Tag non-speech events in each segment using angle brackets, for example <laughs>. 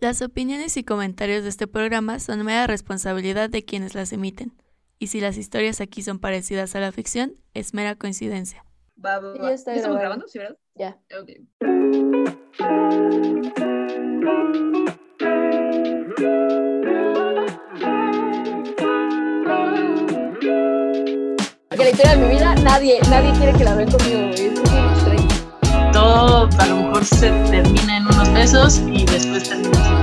Las opiniones y comentarios de este programa son mera responsabilidad de quienes las emiten, y si las historias aquí son parecidas a la ficción, es mera coincidencia. Va, va, Ya está estamos grabando. grabando? ¿Sí, verdad? Ya. Que la historia de mi vida, nadie, nadie quiere que la vean conmigo. Es. Todo a lo mejor se termina en unos besos y después termina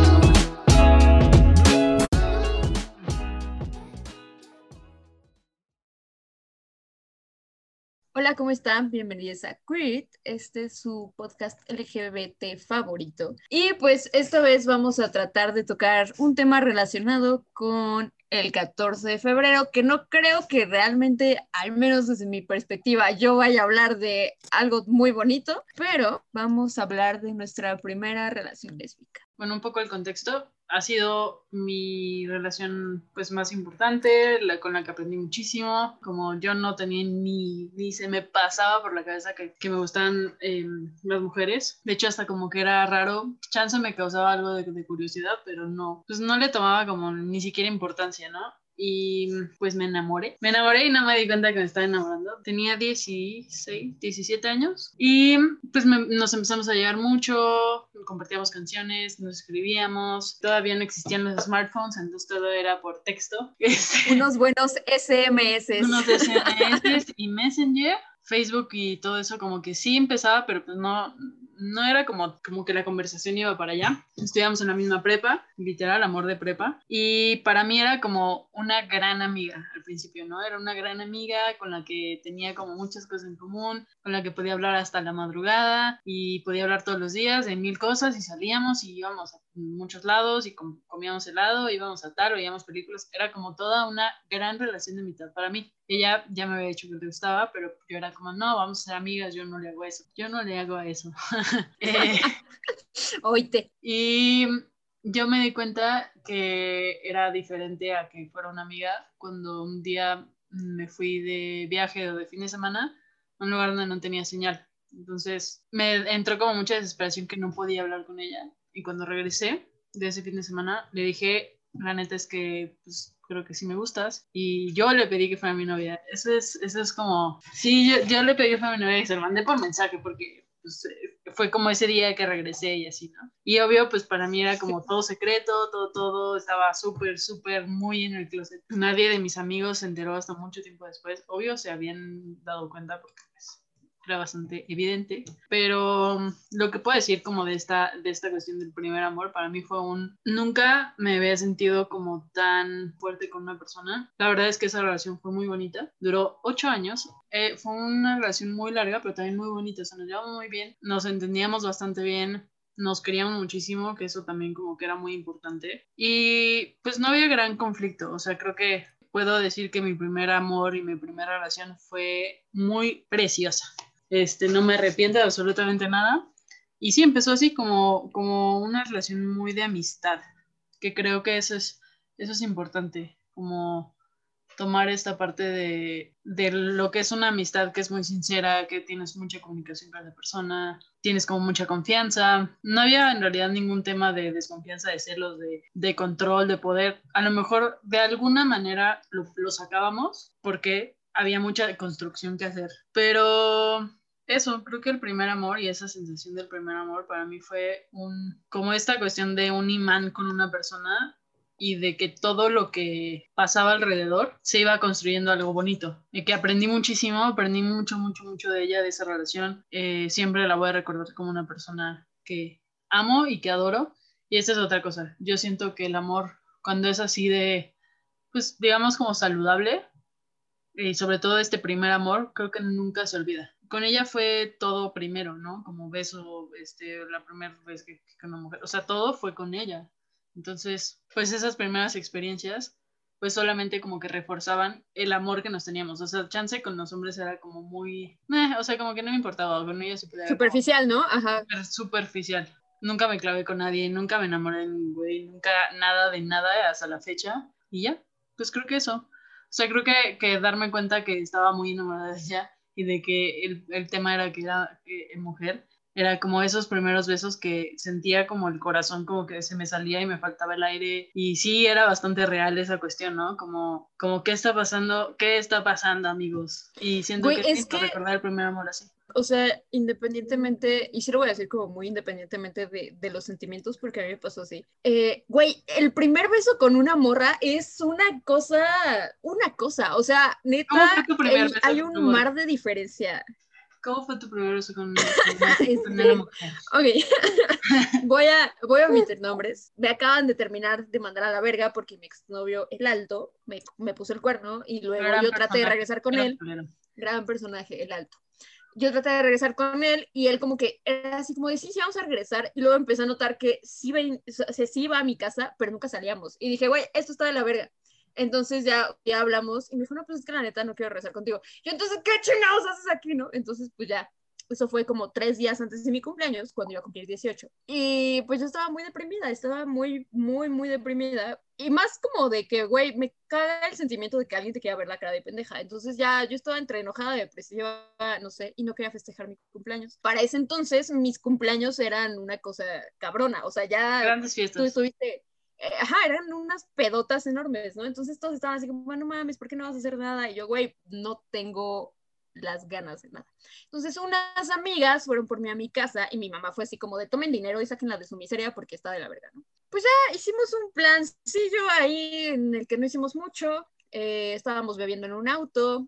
Hola, ¿cómo están? Bienvenidos a Queer. Este es su podcast LGBT favorito. Y pues esta vez vamos a tratar de tocar un tema relacionado con el 14 de febrero, que no creo que realmente, al menos desde mi perspectiva, yo vaya a hablar de algo muy bonito, pero vamos a hablar de nuestra primera relación lésbica. Bueno, un poco el contexto. Ha sido mi relación pues más importante, la con la que aprendí muchísimo. Como yo no tenía ni, ni se me pasaba por la cabeza que, que me gustaban eh, las mujeres. De hecho, hasta como que era raro. Chance me causaba algo de, de curiosidad, pero no, pues no le tomaba como ni siquiera importancia, ¿no? Y pues me enamoré. Me enamoré y no me di cuenta que me estaba enamorando. Tenía 16, 17 años y pues me- nos empezamos a llevar mucho, compartíamos canciones, nos escribíamos, todavía no existían los smartphones, entonces todo era por texto. <laughs> Este, Unos buenos SMS. unos SMS y Messenger, Facebook y todo eso como que sí empezaba, pero pues no, no era como, como que la conversación iba para allá. Estudiamos en la misma prepa, literal, amor de prepa, y para mí era como una gran amiga al principio, ¿no? Era una gran amiga con la que tenía como muchas cosas en común, con la que podía hablar hasta la madrugada y podía hablar todos los días de mil cosas y salíamos y íbamos a muchos lados y com- comíamos helado, íbamos a tal, veíamos películas, era como toda una gran relación de mitad para mí. Ella ya me había dicho que le gustaba, pero yo era como, no, vamos a ser amigas, yo no le hago eso, yo no le hago eso. <laughs> Eh, <laughs> Oíte. y yo me di cuenta que era diferente a que fuera una amiga cuando un día me fui de viaje o de fin de semana a un lugar donde no tenía señal. Entonces me entró como mucha desesperación que no podía hablar con ella. Y cuando regresé de ese fin de semana, le dije, la neta es que pues, creo que sí me gustas. Y yo le pedí que fuera mi novia. Eso es, eso es como, sí, yo, yo le pedí que fuera mi novia y se lo mandé por mensaje porque pues, eh, fue como ese día que regresé y así, ¿no? Y obvio, pues para mí era como todo secreto, todo, todo, estaba súper, súper muy en el closet. Nadie de mis amigos se enteró hasta mucho tiempo después. Obvio, se habían dado cuenta porque pues, era bastante evidente, pero mm, lo que puedo decir como de esta, de esta cuestión del primer amor, para mí fue un... Nunca me había sentido como tan fuerte con una persona. La verdad es que esa relación fue muy bonita, duró ocho años. Eh, fue una relación muy larga, pero también muy bonita, o nos llevamos muy bien, nos entendíamos bastante bien, nos queríamos muchísimo, que eso también como que era muy importante. Y pues no había gran conflicto, o sea, creo que puedo decir que mi primer amor y mi primera relación fue muy preciosa. Este, no me arrepiento de absolutamente nada. Y sí, empezó así como, como una relación muy de amistad, que creo que eso es, eso es importante, como tomar esta parte de, de lo que es una amistad que es muy sincera, que tienes mucha comunicación con la persona, tienes como mucha confianza. No había en realidad ningún tema de desconfianza, de celos, de, de control, de poder. A lo mejor de alguna manera lo, lo sacábamos porque había mucha construcción que hacer. Pero eso, creo que el primer amor y esa sensación del primer amor para mí fue un, como esta cuestión de un imán con una persona y de que todo lo que pasaba alrededor se iba construyendo algo bonito. Y que aprendí muchísimo, aprendí mucho, mucho, mucho de ella, de esa relación. Eh, siempre la voy a recordar como una persona que amo y que adoro. Y esta es otra cosa. Yo siento que el amor, cuando es así de, pues digamos como saludable, y sobre todo este primer amor, creo que nunca se olvida. Con ella fue todo primero, ¿no? Como beso, este, la primera vez que, que con una mujer, o sea, todo fue con ella. Entonces, pues esas primeras experiencias, pues solamente como que reforzaban el amor que nos teníamos. O sea, chance con los hombres era como muy, meh, o sea, como que no me importaba, con ella se podía... Superficial, ¿no? Ajá. Súper superficial. Nunca me clavé con nadie, nunca me enamoré de ningún güey, nunca nada de nada hasta la fecha. Y ya, pues creo que eso. O sea, creo que, que darme cuenta que estaba muy enamorada de ella y de que el, el tema era que era eh, mujer, era como esos primeros besos que sentía como el corazón como que se me salía y me faltaba el aire y sí era bastante real esa cuestión, ¿no? Como, como ¿qué está pasando? ¿Qué está pasando, amigos? Y siento Güey, que es que- recordar el primer amor así. O sea, independientemente, y sí lo voy a decir como muy independientemente de, de los sentimientos, porque a mí me pasó así. Eh, güey, el primer beso con una morra es una cosa, una cosa, o sea, neta, ¿Cómo fue tu primer el- hay un mar de diferencia. ¿Cómo fue tu primer beso con, <laughs> con una, mujer? Ok, <laughs> voy a, voy a omitir nombres. Me acaban de terminar de mandar a la verga porque mi exnovio, el alto, me, me puso el cuerno y luego Gran yo traté de regresar con él. gran personaje, el alto. Yo traté de regresar con él y él como que era así como de sí, vamos a regresar. Y luego empecé a notar que sí iba, o sea, sí iba a mi casa, pero nunca salíamos. Y dije, güey, esto está de la verga. Entonces ya, ya hablamos y me dijo, no, pues es que la neta no quiero regresar contigo. Yo entonces, ¿qué chingados haces aquí, no? Entonces, pues ya, eso fue como tres días antes de mi cumpleaños, cuando iba a cumplir 18. Y pues yo estaba muy deprimida, estaba muy, muy, muy deprimida. Y más como de que, güey, me caga el sentimiento de que alguien te quiera ver la cara de pendeja. Entonces ya yo estaba entre enojada, depresiva, no sé, y no quería festejar mi cumpleaños. Para ese entonces, mis cumpleaños eran una cosa cabrona. O sea, ya Grandes tú fiestas. estuviste. eh, ajá, eran unas pedotas enormes, ¿no? Entonces todos estaban así como, bueno, mames, ¿por qué no vas a hacer nada? Y yo, güey, no tengo las ganas de nada. Entonces unas amigas fueron por mí a mi casa y mi mamá fue así como de tomen dinero y sáquenla de su miseria porque está de la verga, ¿no? Pues ya hicimos un plancillo ahí en el que no hicimos mucho, eh, estábamos bebiendo en un auto,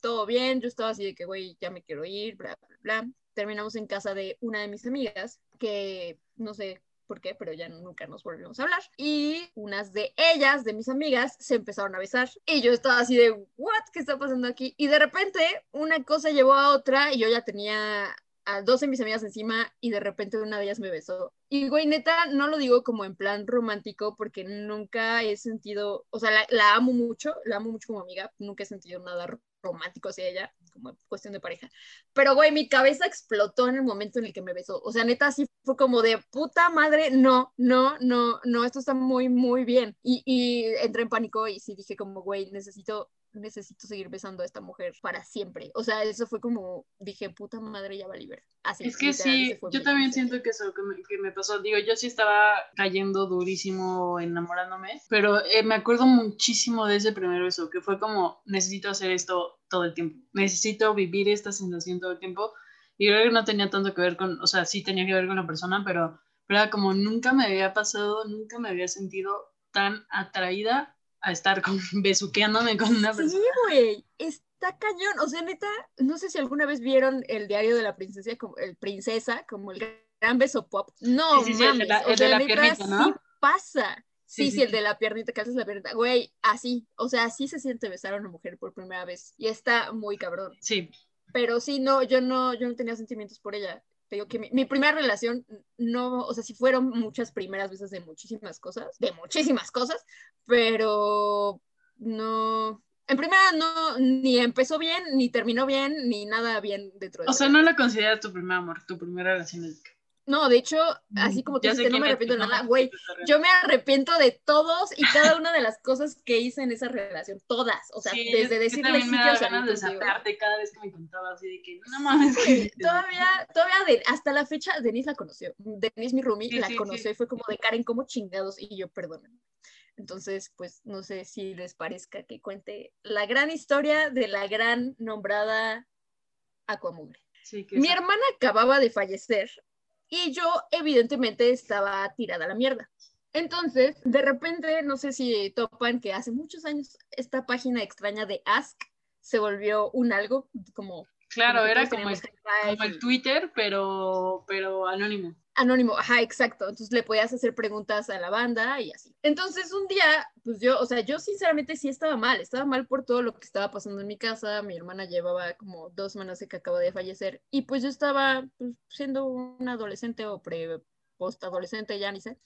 todo bien, yo estaba así de que, güey, ya me quiero ir, bla, bla, bla. Terminamos en casa de una de mis amigas, que no sé por qué, pero ya nunca nos volvimos a hablar. Y unas de ellas, de mis amigas, se empezaron a besar. Y yo estaba así de, ¿what? ¿Qué está pasando aquí? Y de repente, una cosa llevó a otra y yo ya tenía a dos de mis amigas encima y de repente una de ellas me besó. Y güey, neta, no lo digo como en plan romántico porque nunca he sentido, o sea, la, la amo mucho, la amo mucho como amiga, nunca he sentido nada romántico hacia ella, como cuestión de pareja. Pero, güey, mi cabeza explotó en el momento en el que me besó. O sea, neta, sí fue como de puta madre, no, no, no, no, esto está muy, muy bien. Y, y entré en pánico y sí dije como, güey, necesito necesito seguir besando a esta mujer para siempre. O sea, eso fue como, dije, puta madre, ya va a liberar. Así, Es que sí, yo también siento que eso que me, que me pasó. Digo, yo sí estaba cayendo durísimo enamorándome, pero eh, me acuerdo muchísimo de ese primer beso, que fue como, necesito hacer esto todo el tiempo, necesito vivir esta sensación todo el tiempo. Y creo que no tenía tanto que ver con, o sea, sí tenía que ver con la persona, pero, pero era como nunca me había pasado, nunca me había sentido tan atraída a estar con, <laughs> besuqueándome con una Sí, persona. güey, está cañón. O sea, neta, no sé si alguna vez vieron el diario de la princesa, como, el princesa, como el gran beso pop. No, Sí, sí, sí, el de la- o el de sea, la neta, piernita, ¿no? sí pasa. Sí, Sí, sí, sí, el sí. de la piernita, que haces la piernita. Güey, así. O sea, así se siente besar a una mujer por primera vez. Y está muy cabrón. Sí, pero sí, no, yo no, yo no tenía sentimientos por ella. Te digo que mi, mi primera relación no, o sea, sí fueron muchas primeras veces de muchísimas cosas, de muchísimas cosas, pero no, en primera no, ni empezó bien, ni terminó bien, ni nada bien dentro de o sea, no la consideras tu primer amor, tu primera relación lésbica. No, de hecho, así como tú sé dijiste, no me arrepiento de nada, güey, yo me arrepiento de todos y cada una de las cosas que hice en esa relación, todas, o sea, Sí, desde yo decirle también sí me ganas de cada vez que me contabas así de que no mames. Sí, <laughs> todavía, todavía de- hasta la fecha Denise la conoció. Denise, mi roomie, la conoció y fue como de Karen, como chingados, y yo, perdónenme. Entonces, pues no sé si les parezca que cuente la gran historia de la gran nombrada Aquamugre. Sí, que Mi hermana acababa de fallecer y yo evidentemente estaba tirada a la mierda. Entonces, de repente, no sé si topan que hace muchos años esta página extraña de Ask se volvió un algo como... Claro, como era como el, como el Twitter, pero, pero anónimo. Anónimo, ajá, exacto. Entonces le podías hacer preguntas a la banda y así. Entonces un día, pues yo, o sea, yo sinceramente sí estaba mal, estaba mal por todo lo que estaba pasando en mi casa. Mi hermana llevaba como dos semanas de que acaba de fallecer y pues yo estaba pues, siendo un adolescente o pre post-adolescente, ya ni sé.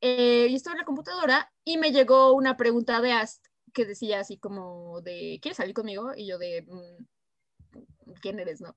Eh, y estaba en la computadora y me llegó una pregunta de Ast que decía así como de, ¿quieres salir conmigo? Y yo de, "Mm, ¿quién eres, no?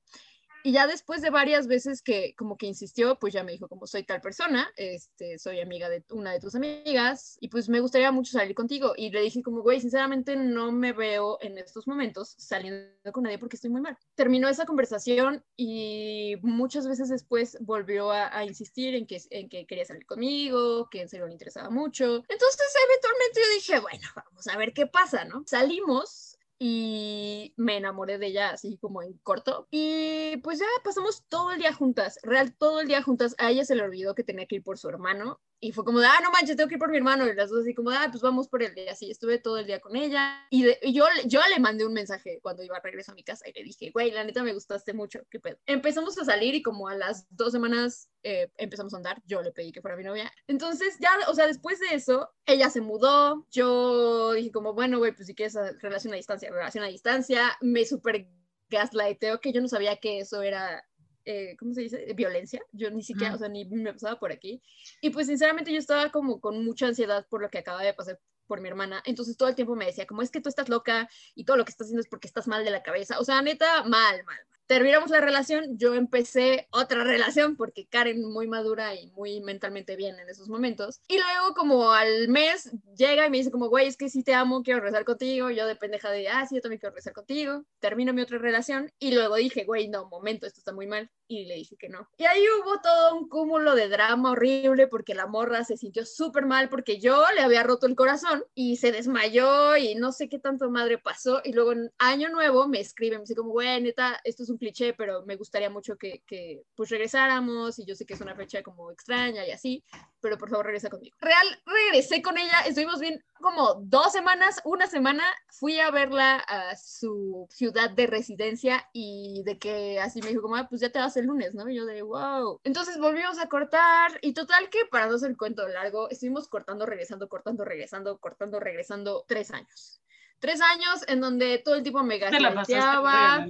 Y ya después de varias veces que como que insistió, pues ya me dijo como soy tal persona, este, soy amiga de una de tus amigas y pues me gustaría mucho salir contigo. Y le dije como, güey, sinceramente no me veo en estos momentos saliendo con nadie porque estoy muy mal. Terminó esa conversación y muchas veces después volvió a, insistir en que, en que quería salir conmigo, que en serio le interesaba mucho. Entonces eventualmente yo dije, bueno, vamos a ver qué pasa, ¿no? Salimos y me enamoré de ella así como en corto. Y pues ya pasamos todo el día juntas, real, todo el día juntas. A ella se le olvidó que tenía que ir por su hermano y fue como de, ah, no manches, tengo que ir por mi hermano. Y las dos así como ah, pues vamos por el día. Así estuve todo el día con ella. Y, de- y yo, yo le mandé un mensaje cuando iba a regreso a mi casa y le dije, güey, la neta me gustaste mucho, qué pedo. Empezamos a salir y como a las dos semanas eh, empezamos a andar. Yo le pedí que fuera mi novia. Entonces ya, o sea, después de eso, ella se mudó. Yo dije como, bueno, güey, pues si quieres a- relación a distancia, relación a distancia. Me super gaslighteo que yo no sabía que eso era eh, ¿cómo se dice? Violencia. Yo ni siquiera, o sea, ni me pasaba por aquí. Y pues sinceramente yo estaba como con mucha ansiedad por lo que acaba de pasar por mi hermana. Entonces todo el tiempo me decía, como es que tú estás loca y todo lo que estás haciendo es porque estás mal de la cabeza. O sea, neta, mal, mal. Terminamos la relación, yo empecé otra relación porque Karen muy madura y muy mentalmente bien en esos momentos. Y luego como al mes llega y me dice como, güey, es que sí te amo, quiero regresar contigo. Yo de pendeja de, ah, sí, yo también quiero regresar contigo. Termino mi otra relación y luego dije, güey, no, momento, esto está muy mal. Y le dije que no. Y ahí hubo todo un cúmulo de drama horrible porque la morra se sintió súper mal porque yo le había roto el corazón y se desmayó y no sé qué tanto madre pasó. Y luego en año nuevo me escribe, me dice como, güey, neta, esto es un cliché, pero me gustaría mucho que, que pues regresáramos y yo sé que es una fecha como extraña y así, pero por favor regresa conmigo. Real, regresé con ella, estuvimos bien como dos semanas, una semana, fui a verla a su ciudad de residencia y de que así me dijo como, "Ah, pues ya te vas el lunes, ¿no? Y yo de, wow. Entonces volvimos a cortar y total que para no hacer el cuento largo, estuvimos cortando, regresando, cortando, regresando, cortando, regresando tres años. Tres años en donde todo el tipo me gaslighteaba,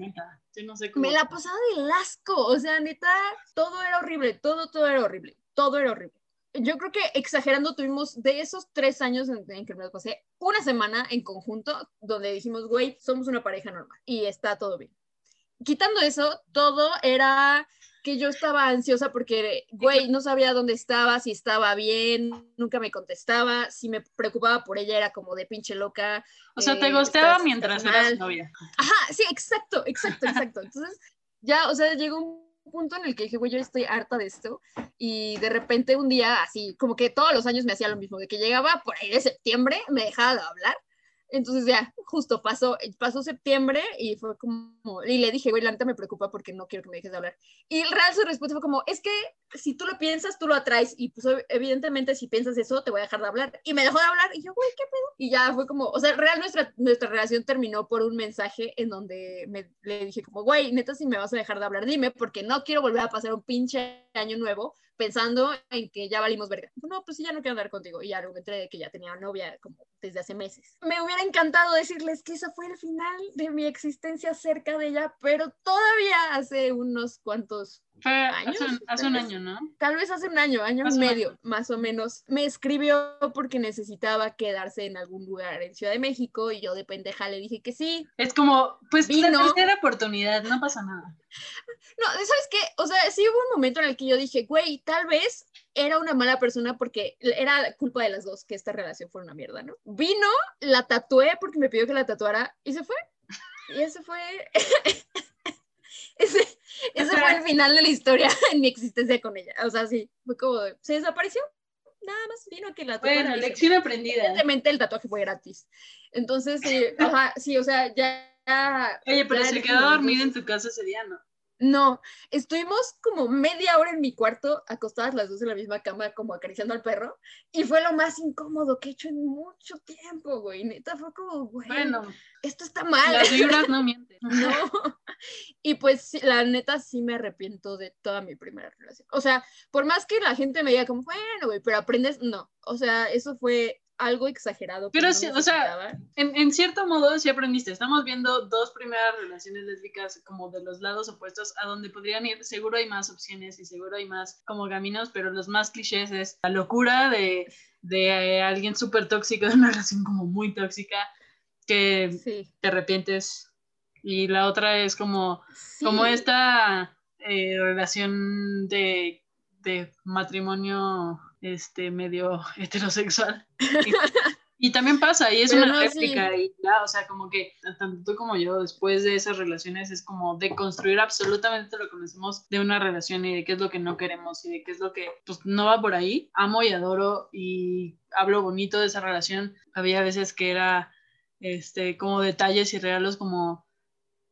no sé me la pasaba de asco, o sea, neta, todo era horrible, todo, todo era horrible, todo era horrible. Yo creo que exagerando tuvimos de esos tres años en, en que me pasé, una semana en conjunto donde dijimos, güey, somos una pareja normal y está todo bien. Quitando eso, todo era que yo estaba ansiosa porque, güey, no sabía dónde estaba, si estaba bien, nunca me contestaba, si me preocupaba por ella era como de pinche loca. O sea, te eh, estás- mientras eras novia. Ajá, sí, exacto, exacto, exacto. Entonces, ya, o sea, llegó un punto en el que dije, güey, yo estoy harta de esto. Y de repente un día, así, como que todos los años me hacía lo mismo, de que llegaba por ahí de septiembre, me dejaba de hablar. Entonces ya, justo pasó, pasó septiembre y fue como, y le dije, güey, la neta me preocupa porque no quiero que me dejes de hablar. Y real su respuesta fue como, es que si tú lo piensas, tú lo atraes. Y pues evidentemente si piensas eso, te voy a dejar de hablar. Y me dejó de hablar y yo, güey, ¿qué pedo? Y ya fue como, o sea, real nuestra, nuestra relación terminó por un mensaje en donde me, le dije como, güey, neta, si me vas a dejar de hablar, dime, porque no quiero volver a pasar un pinche año nuevo pensando en que ya valimos verga. No, pues ya no quiero andar contigo. Y ya entré de que ya tenía novia como desde hace meses. Me hubiera encantado decirles que ese fue el final de mi existencia cerca de ella, pero todavía hace unos cuantos Fue ¿Años? hace, un, hace un año, ¿no? tal vez hace un año, año y medio, más o menos, me escribió porque necesitaba quedarse en algún lugar en Ciudad de México y yo de pendeja le dije que sí. Es como, pues la Vino. tercera oportunidad, no pasa nada. No, ¿sabes qué? O sea, sí hubo un momento en el que yo dije, güey, tal vez era una mala persona porque era culpa de las dos que esta relación fuera una mierda, ¿no? Vino, la tatué porque me pidió que la tatuara y se fue. Y ese fue... <laughs> ese, ese fue el final de la historia <laughs> en mi existencia con ella. O sea, sí, fue como, se desapareció. Nada más vino que la. Bueno, lección aprendida. Evidentemente el tatuaje fue gratis. Entonces, sí, <laughs> ajá, sí, o sea, ya. Oye, pero ya se quedó dormida en tu casa ese día, ¿no? No, estuvimos como media hora en mi cuarto, acostadas las dos en la misma cama, como acariciando al perro, y fue lo más incómodo que he hecho en mucho tiempo, güey. Neta, fue como, güey, Bueno, esto está mal. las vibras no mienten. <laughs> No. Y pues la neta sí me arrepiento de toda mi primera relación. O sea, por más que la gente me diga como, bueno, güey, pero aprendes, no. O sea, eso fue algo exagerado. Pero no sí, o sea. En, en cierto modo sí aprendiste. Estamos viendo dos primeras relaciones lésbicas como de los lados opuestos a donde podrían ir. Seguro hay más opciones y seguro hay más como caminos, pero los más clichés es la locura de, de eh, alguien súper tóxico, de una relación como muy tóxica, que Sí. te arrepientes. Y la otra es como, sí. como esta eh, relación de, de matrimonio este, medio <laughs> heterosexual. <laughs> Y también pasa, y es Pero una no, réplica, y ya, o sea, como que tanto tú como yo, después de esas relaciones, es como de construir absolutamente lo que conocemos de una relación y de qué es lo que no queremos y de qué es lo que, pues, no va por ahí. Amo y adoro y hablo bonito de esa relación. Había veces que era, este, como detalles y regalos como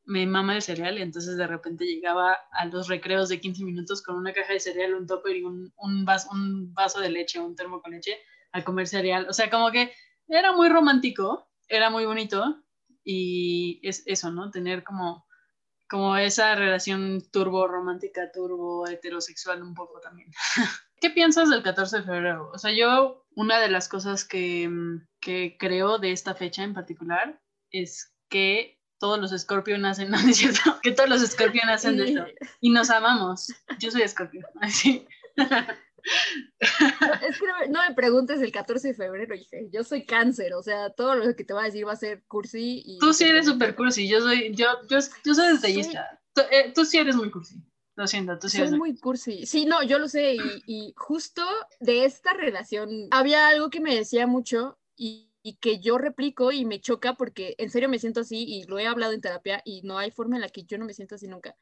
me mama el cereal y entonces de repente llegaba a los recreos de 15 minutos con una caja de cereal, un topper y un, un, vaso, un vaso de leche, un termo con leche a comer cereal. O sea, como que era muy romántico, era muy bonito y es eso, ¿no? Tener como, como esa relación turbo romántica, turbo heterosexual un poco también. <laughs> ¿Qué piensas del 14 de febrero? O sea, yo una de las cosas que, que creo de esta fecha en particular es que todos los Scorpio nacen, <laughs> no, es cierto, que todos los Scorpio nacen de eso y nos amamos. Yo soy Scorpio, <laughs> así. Es que no, no me preguntes el 14 de febrero, hija. Yo soy cáncer, o sea, todo lo que te voy a decir va a ser cursi. Y Tú sí eres super cursi, yo soy, yo, yo, yo soy detallista. Tú, eh, tú sí eres muy cursi. Lo siento, tú sí Soy muy cursi. Sí, no, yo lo sé. Y, y justo de esta relación había algo que me decía mucho y, y que yo replico y me choca porque en serio me siento así y lo he hablado en terapia y no hay forma en la que yo no me sienta así nunca.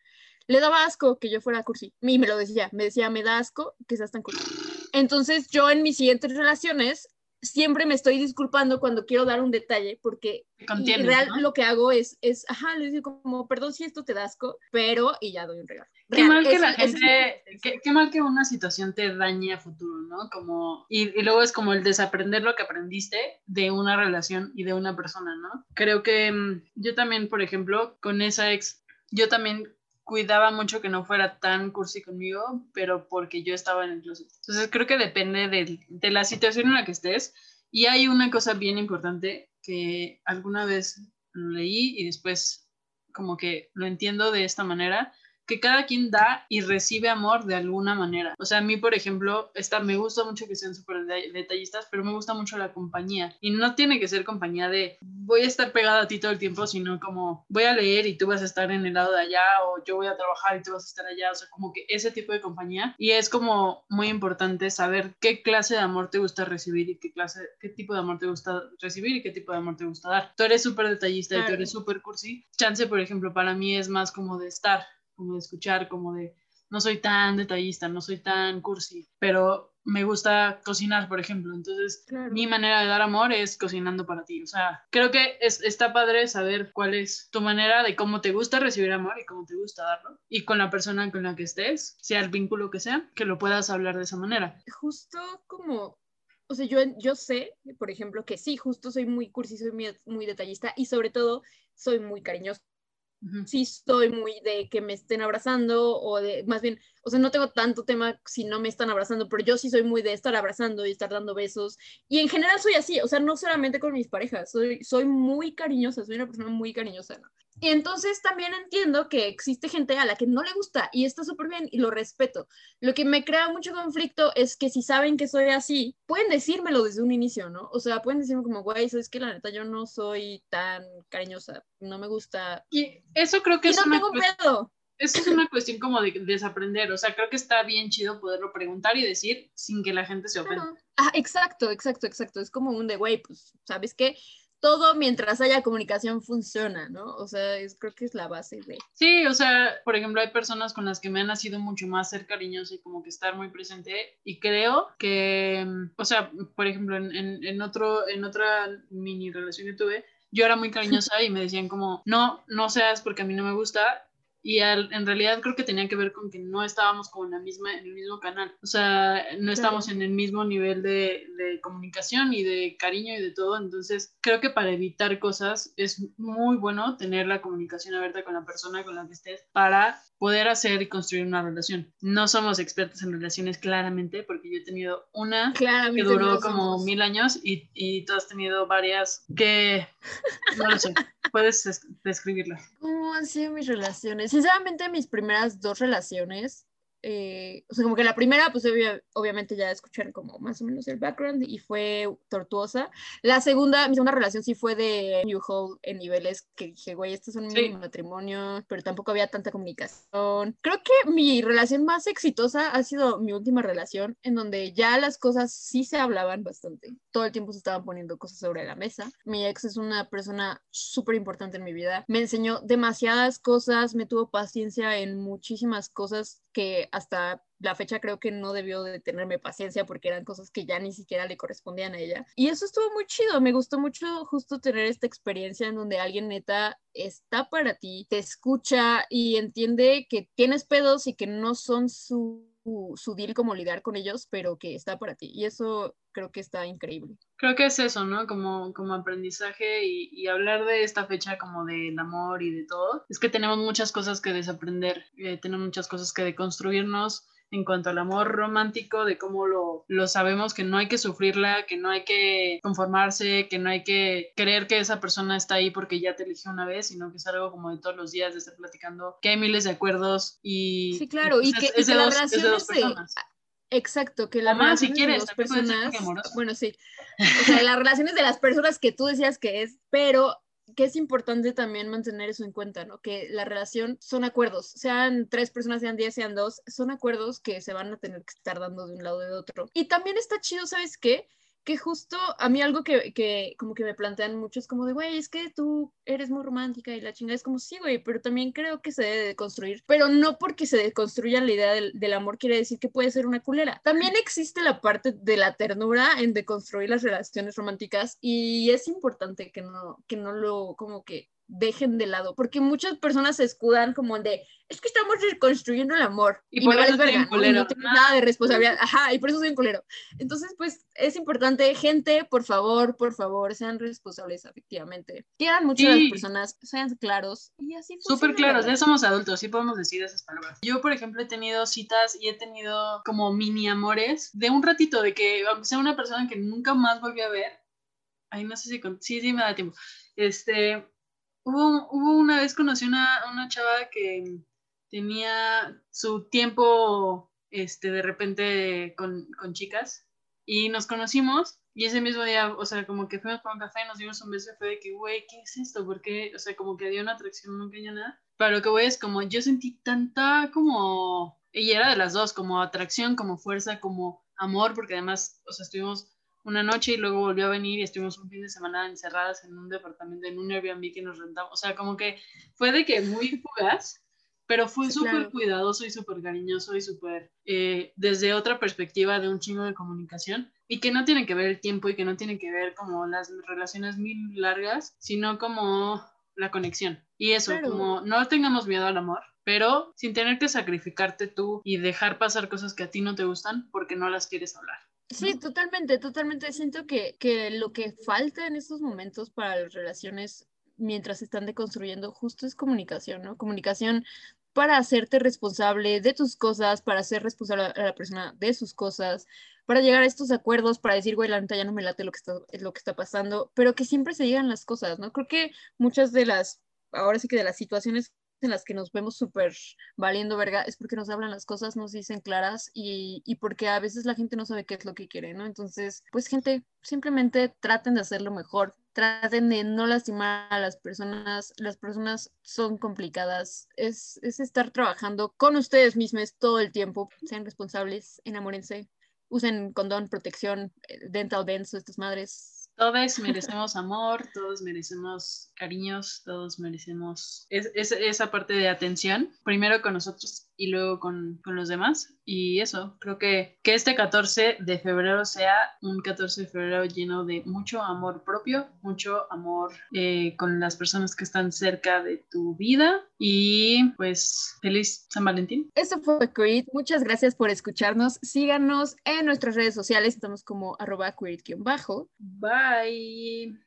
Le daba asco que yo fuera cursi. Y me lo decía, me decía, me da asco que seas tan cursi. Entonces yo en mis siguientes relaciones siempre me estoy disculpando cuando quiero dar un detalle porque contienes, real ¿no? lo que hago es, es, ajá, le digo como, perdón si esto te da asco, pero, y ya doy un regalo. Qué mal que la es gente, qué mal que una situación te dañe a futuro, ¿no? Como, y, y luego es como el desaprender lo que aprendiste de una relación y de una persona, ¿no? Creo que mm, yo también, por ejemplo, con esa ex, yo también cuidaba mucho que no fuera tan cursi conmigo, pero porque yo estaba en el closet. Entonces creo que depende del- de, la situación en la que estés. Y hay una cosa bien importante que alguna vez leí y después como que lo entiendo de esta manera, que cada quien da y recibe amor de alguna manera. O sea, a mí, por ejemplo, esta, me gusta mucho que sean súper de- detallistas, pero me gusta mucho la compañía. Y no tiene que ser compañía de voy a estar pegada a ti todo el tiempo, sino como voy a leer y tú vas a estar en el lado de allá, o yo voy a trabajar y tú vas a estar allá. O sea, como que ese tipo de compañía. Y es como muy importante saber qué clase de amor te gusta recibir y qué clase, qué tipo de amor te gusta recibir y qué tipo de amor te gusta dar. Tú eres súper detallista y tú Claro. eres súper cursi. Chance, por ejemplo, para mí es más como de estar como de escuchar, como de no soy tan detallista, no soy tan cursi, pero me gusta cocinar, por ejemplo. Entonces, Claro. mi manera de dar amor es cocinando para ti. O sea, creo que es, está padre saber cuál es tu manera de cómo te gusta recibir amor y cómo te gusta darlo. Y con la persona con la que estés, sea el vínculo que sea, que lo puedas hablar de esa manera. justo como, o sea, yo, yo sé, por ejemplo, que sí, justo soy muy cursi, soy muy, muy detallista y sobre todo soy muy cariñosa. Sí, soy muy de que me estén abrazando o de, más bien, o sea, no tengo tanto tema si no me están abrazando, pero yo sí soy muy de estar abrazando y estar dando besos. Y en general soy así, o sea, no solamente con mis parejas, soy, soy muy cariñosa, soy una persona muy cariñosa. ¿no? Y entonces también entiendo que existe gente a la que no le gusta y está súper bien y lo respeto. Lo que me crea mucho conflicto es que si saben que soy así, pueden decírmelo desde un inicio, ¿no? O sea, pueden decirme como, güey, sabes que la neta yo no soy tan cariñosa, no me gusta. Y eso creo que Y es no una tengo cuestión- pedo. Eso es una cuestión como de desaprender. O sea, creo que está bien chido poderlo preguntar y decir sin que la gente se ofenda. Claro. Ah, exacto, exacto, exacto. Es como un de, güey, pues, ¿sabes qué? Todo mientras haya comunicación funciona, ¿no? O sea, es, creo que es la base de... Sí, o sea, por ejemplo, hay personas con las que me ha nacido mucho más ser cariñosa y como que estar muy presente y creo que, mm, o sea, por ejemplo, en, en, en otro, en otra mini relación que tuve, yo era muy cariñosa y me decían como, no, no seas porque a mí no me gusta y al- en realidad creo que tenía que ver con que no estábamos como en, la misma, en el mismo canal, o sea, no estamos en el mismo nivel de, de comunicación y de cariño y de todo, entonces creo que para evitar cosas es muy bueno tener la comunicación abierta con la persona con la que estés para poder hacer y construir una relación. No somos expertos en relaciones claramente, porque yo he tenido una que Claramente duró no como mil años y, y tú has tenido varias que, no lo sé, <laughs> puedes es- describirla. ¿Cómo han sido mis relaciones? Sinceramente, mis primeras dos relaciones eh, o sea, como que la primera, pues obviamente ya escucharon como más o menos el background y fue tortuosa. La segunda, mi segunda relación sí fue de New Hall en niveles que dije, güey, estos son mi matrimonio, pero tampoco había tanta comunicación. Creo que mi relación más exitosa ha sido mi última relación, en donde ya las cosas sí se hablaban bastante. Todo el tiempo se estaban poniendo cosas sobre la mesa. Mi ex es una persona súper importante en mi vida. Me enseñó demasiadas cosas, me tuvo paciencia en muchísimas cosas que hasta la fecha creo que no debió de tenerme paciencia porque eran cosas que ya ni siquiera le correspondían a ella. Y eso estuvo muy chido, me gustó mucho justo tener esta experiencia en donde alguien neta está para ti, te escucha y entiende que tienes pedos y que no son su su, deal como lidiar con ellos, pero que está para ti. Y eso creo que está increíble. Creo que es eso, ¿no? Como, como aprendizaje y, hablar de esta fecha como del amor y de todo. Es que tenemos muchas cosas que desaprender, eh, tenemos muchas cosas que deconstruirnos en cuanto al amor romántico, de cómo lo, lo sabemos, que no hay que sufrirla, que no hay que conformarse, que no hay que creer que esa persona está ahí porque ya te eligió una vez, sino que es algo como de todos los días de estar platicando, que hay miles de acuerdos y... Sí, claro, y, pues que, es, la relación es de dos personas. Exacto, que la más si quieres, de dos personas, bueno, sí, o sea, las <laughs> relaciones de las personas que tú decías que es, pero que es importante también mantener eso en cuenta, ¿no? Que la relación son acuerdos, sean tres personas, sean diez, sean dos, son acuerdos que se van a tener que estar dando de un lado o de otro. Y también está chido, ¿sabes qué? Que justo a mí algo que, que, como que me plantean mucho es como de, güey, es que tú eres muy romántica y la chingada es como, sí, güey, pero también creo que se debe de construir, pero no porque se deconstruya la idea del, del, amor quiere decir que puede ser una culera. También existe la parte de la ternura en deconstruir las relaciones románticas y es importante que no, que no lo, como que dejen de lado, porque muchas personas se escudan como de, es que estamos reconstruyendo el amor y, por eso verga, no, tengo nada de responsabilidad, ajá, y por eso soy un culero. Entonces, pues es importante, gente, por favor, por favor, sean responsables efectivamente. Quieran mucho a las personas, sean claros y así Súper claros, ya somos adultos, sí podemos decir esas palabras. Yo, por ejemplo, he tenido citas y he tenido como mini amores de un ratito, de que aunque sea una persona que nunca más volví a ver, ay, no sé si, sí, sí me da tiempo, este Hubo, una vez conocí una, una chava que tenía su tiempo este, de repente con, con, chicas y nos conocimos y ese mismo día, o sea, como que fuimos por un café, nos dimos un beso y fue de que, güey, ¿qué es esto? Porque, o sea, como que dio una atracción, nunca ya nada. Pero lo que voy es como, yo sentí tanta como, y era de las dos, como atracción, como fuerza, como amor, porque además, o sea, estuvimos una noche y luego volvió a venir y estuvimos un fin de semana encerradas en un departamento, en un Airbnb que nos rentamos. O sea, como que fue de que muy fugaz, pero fue súper cuidadoso y súper cariñoso y súper eh, desde otra perspectiva de un chingo de comunicación y que no tiene que ver el tiempo y que no tiene que ver como las relaciones muy largas, sino como la conexión. Y eso, como no tengamos miedo al amor, pero sin tener que sacrificarte tú y dejar pasar cosas que a ti no te gustan porque no las quieres hablar. Sí, totalmente, totalmente. Siento que, que lo que falta en estos momentos para las relaciones mientras se están deconstruyendo justo es comunicación, ¿no? Comunicación para hacerte responsable de tus cosas, para ser responsable a la persona de sus cosas, para llegar a estos acuerdos, para decir, güey, la neta ya no me late lo que está, lo que está pasando, pero que siempre se digan las cosas, ¿no? Creo que muchas de las, ahora sí que de las situaciones en las que nos vemos súper valiendo verga es porque nos hablan las cosas, nos dicen claras y, y, porque a veces la gente no sabe qué es lo que quiere, ¿no? Entonces, pues gente, simplemente traten de hacerlo mejor, traten de no lastimar a las personas, las personas son complicadas, es, es estar trabajando con ustedes mismos todo el tiempo, sean responsables, enamórense, usen condón, protección, eh, dental dents, estas madres, todos merecemos amor, todos merecemos cariños, todos merecemos esa parte de atención, primero con nosotros y luego con, con, los demás. Y eso, creo que, que este 14 de febrero sea un 14 de febrero lleno de mucho amor propio, mucho amor eh, con las personas que están cerca de tu vida. Y pues feliz San Valentín. Eso fue Creed. Muchas gracias por escucharnos. Síganos en nuestras redes sociales. Estamos como arroba bajo Bye.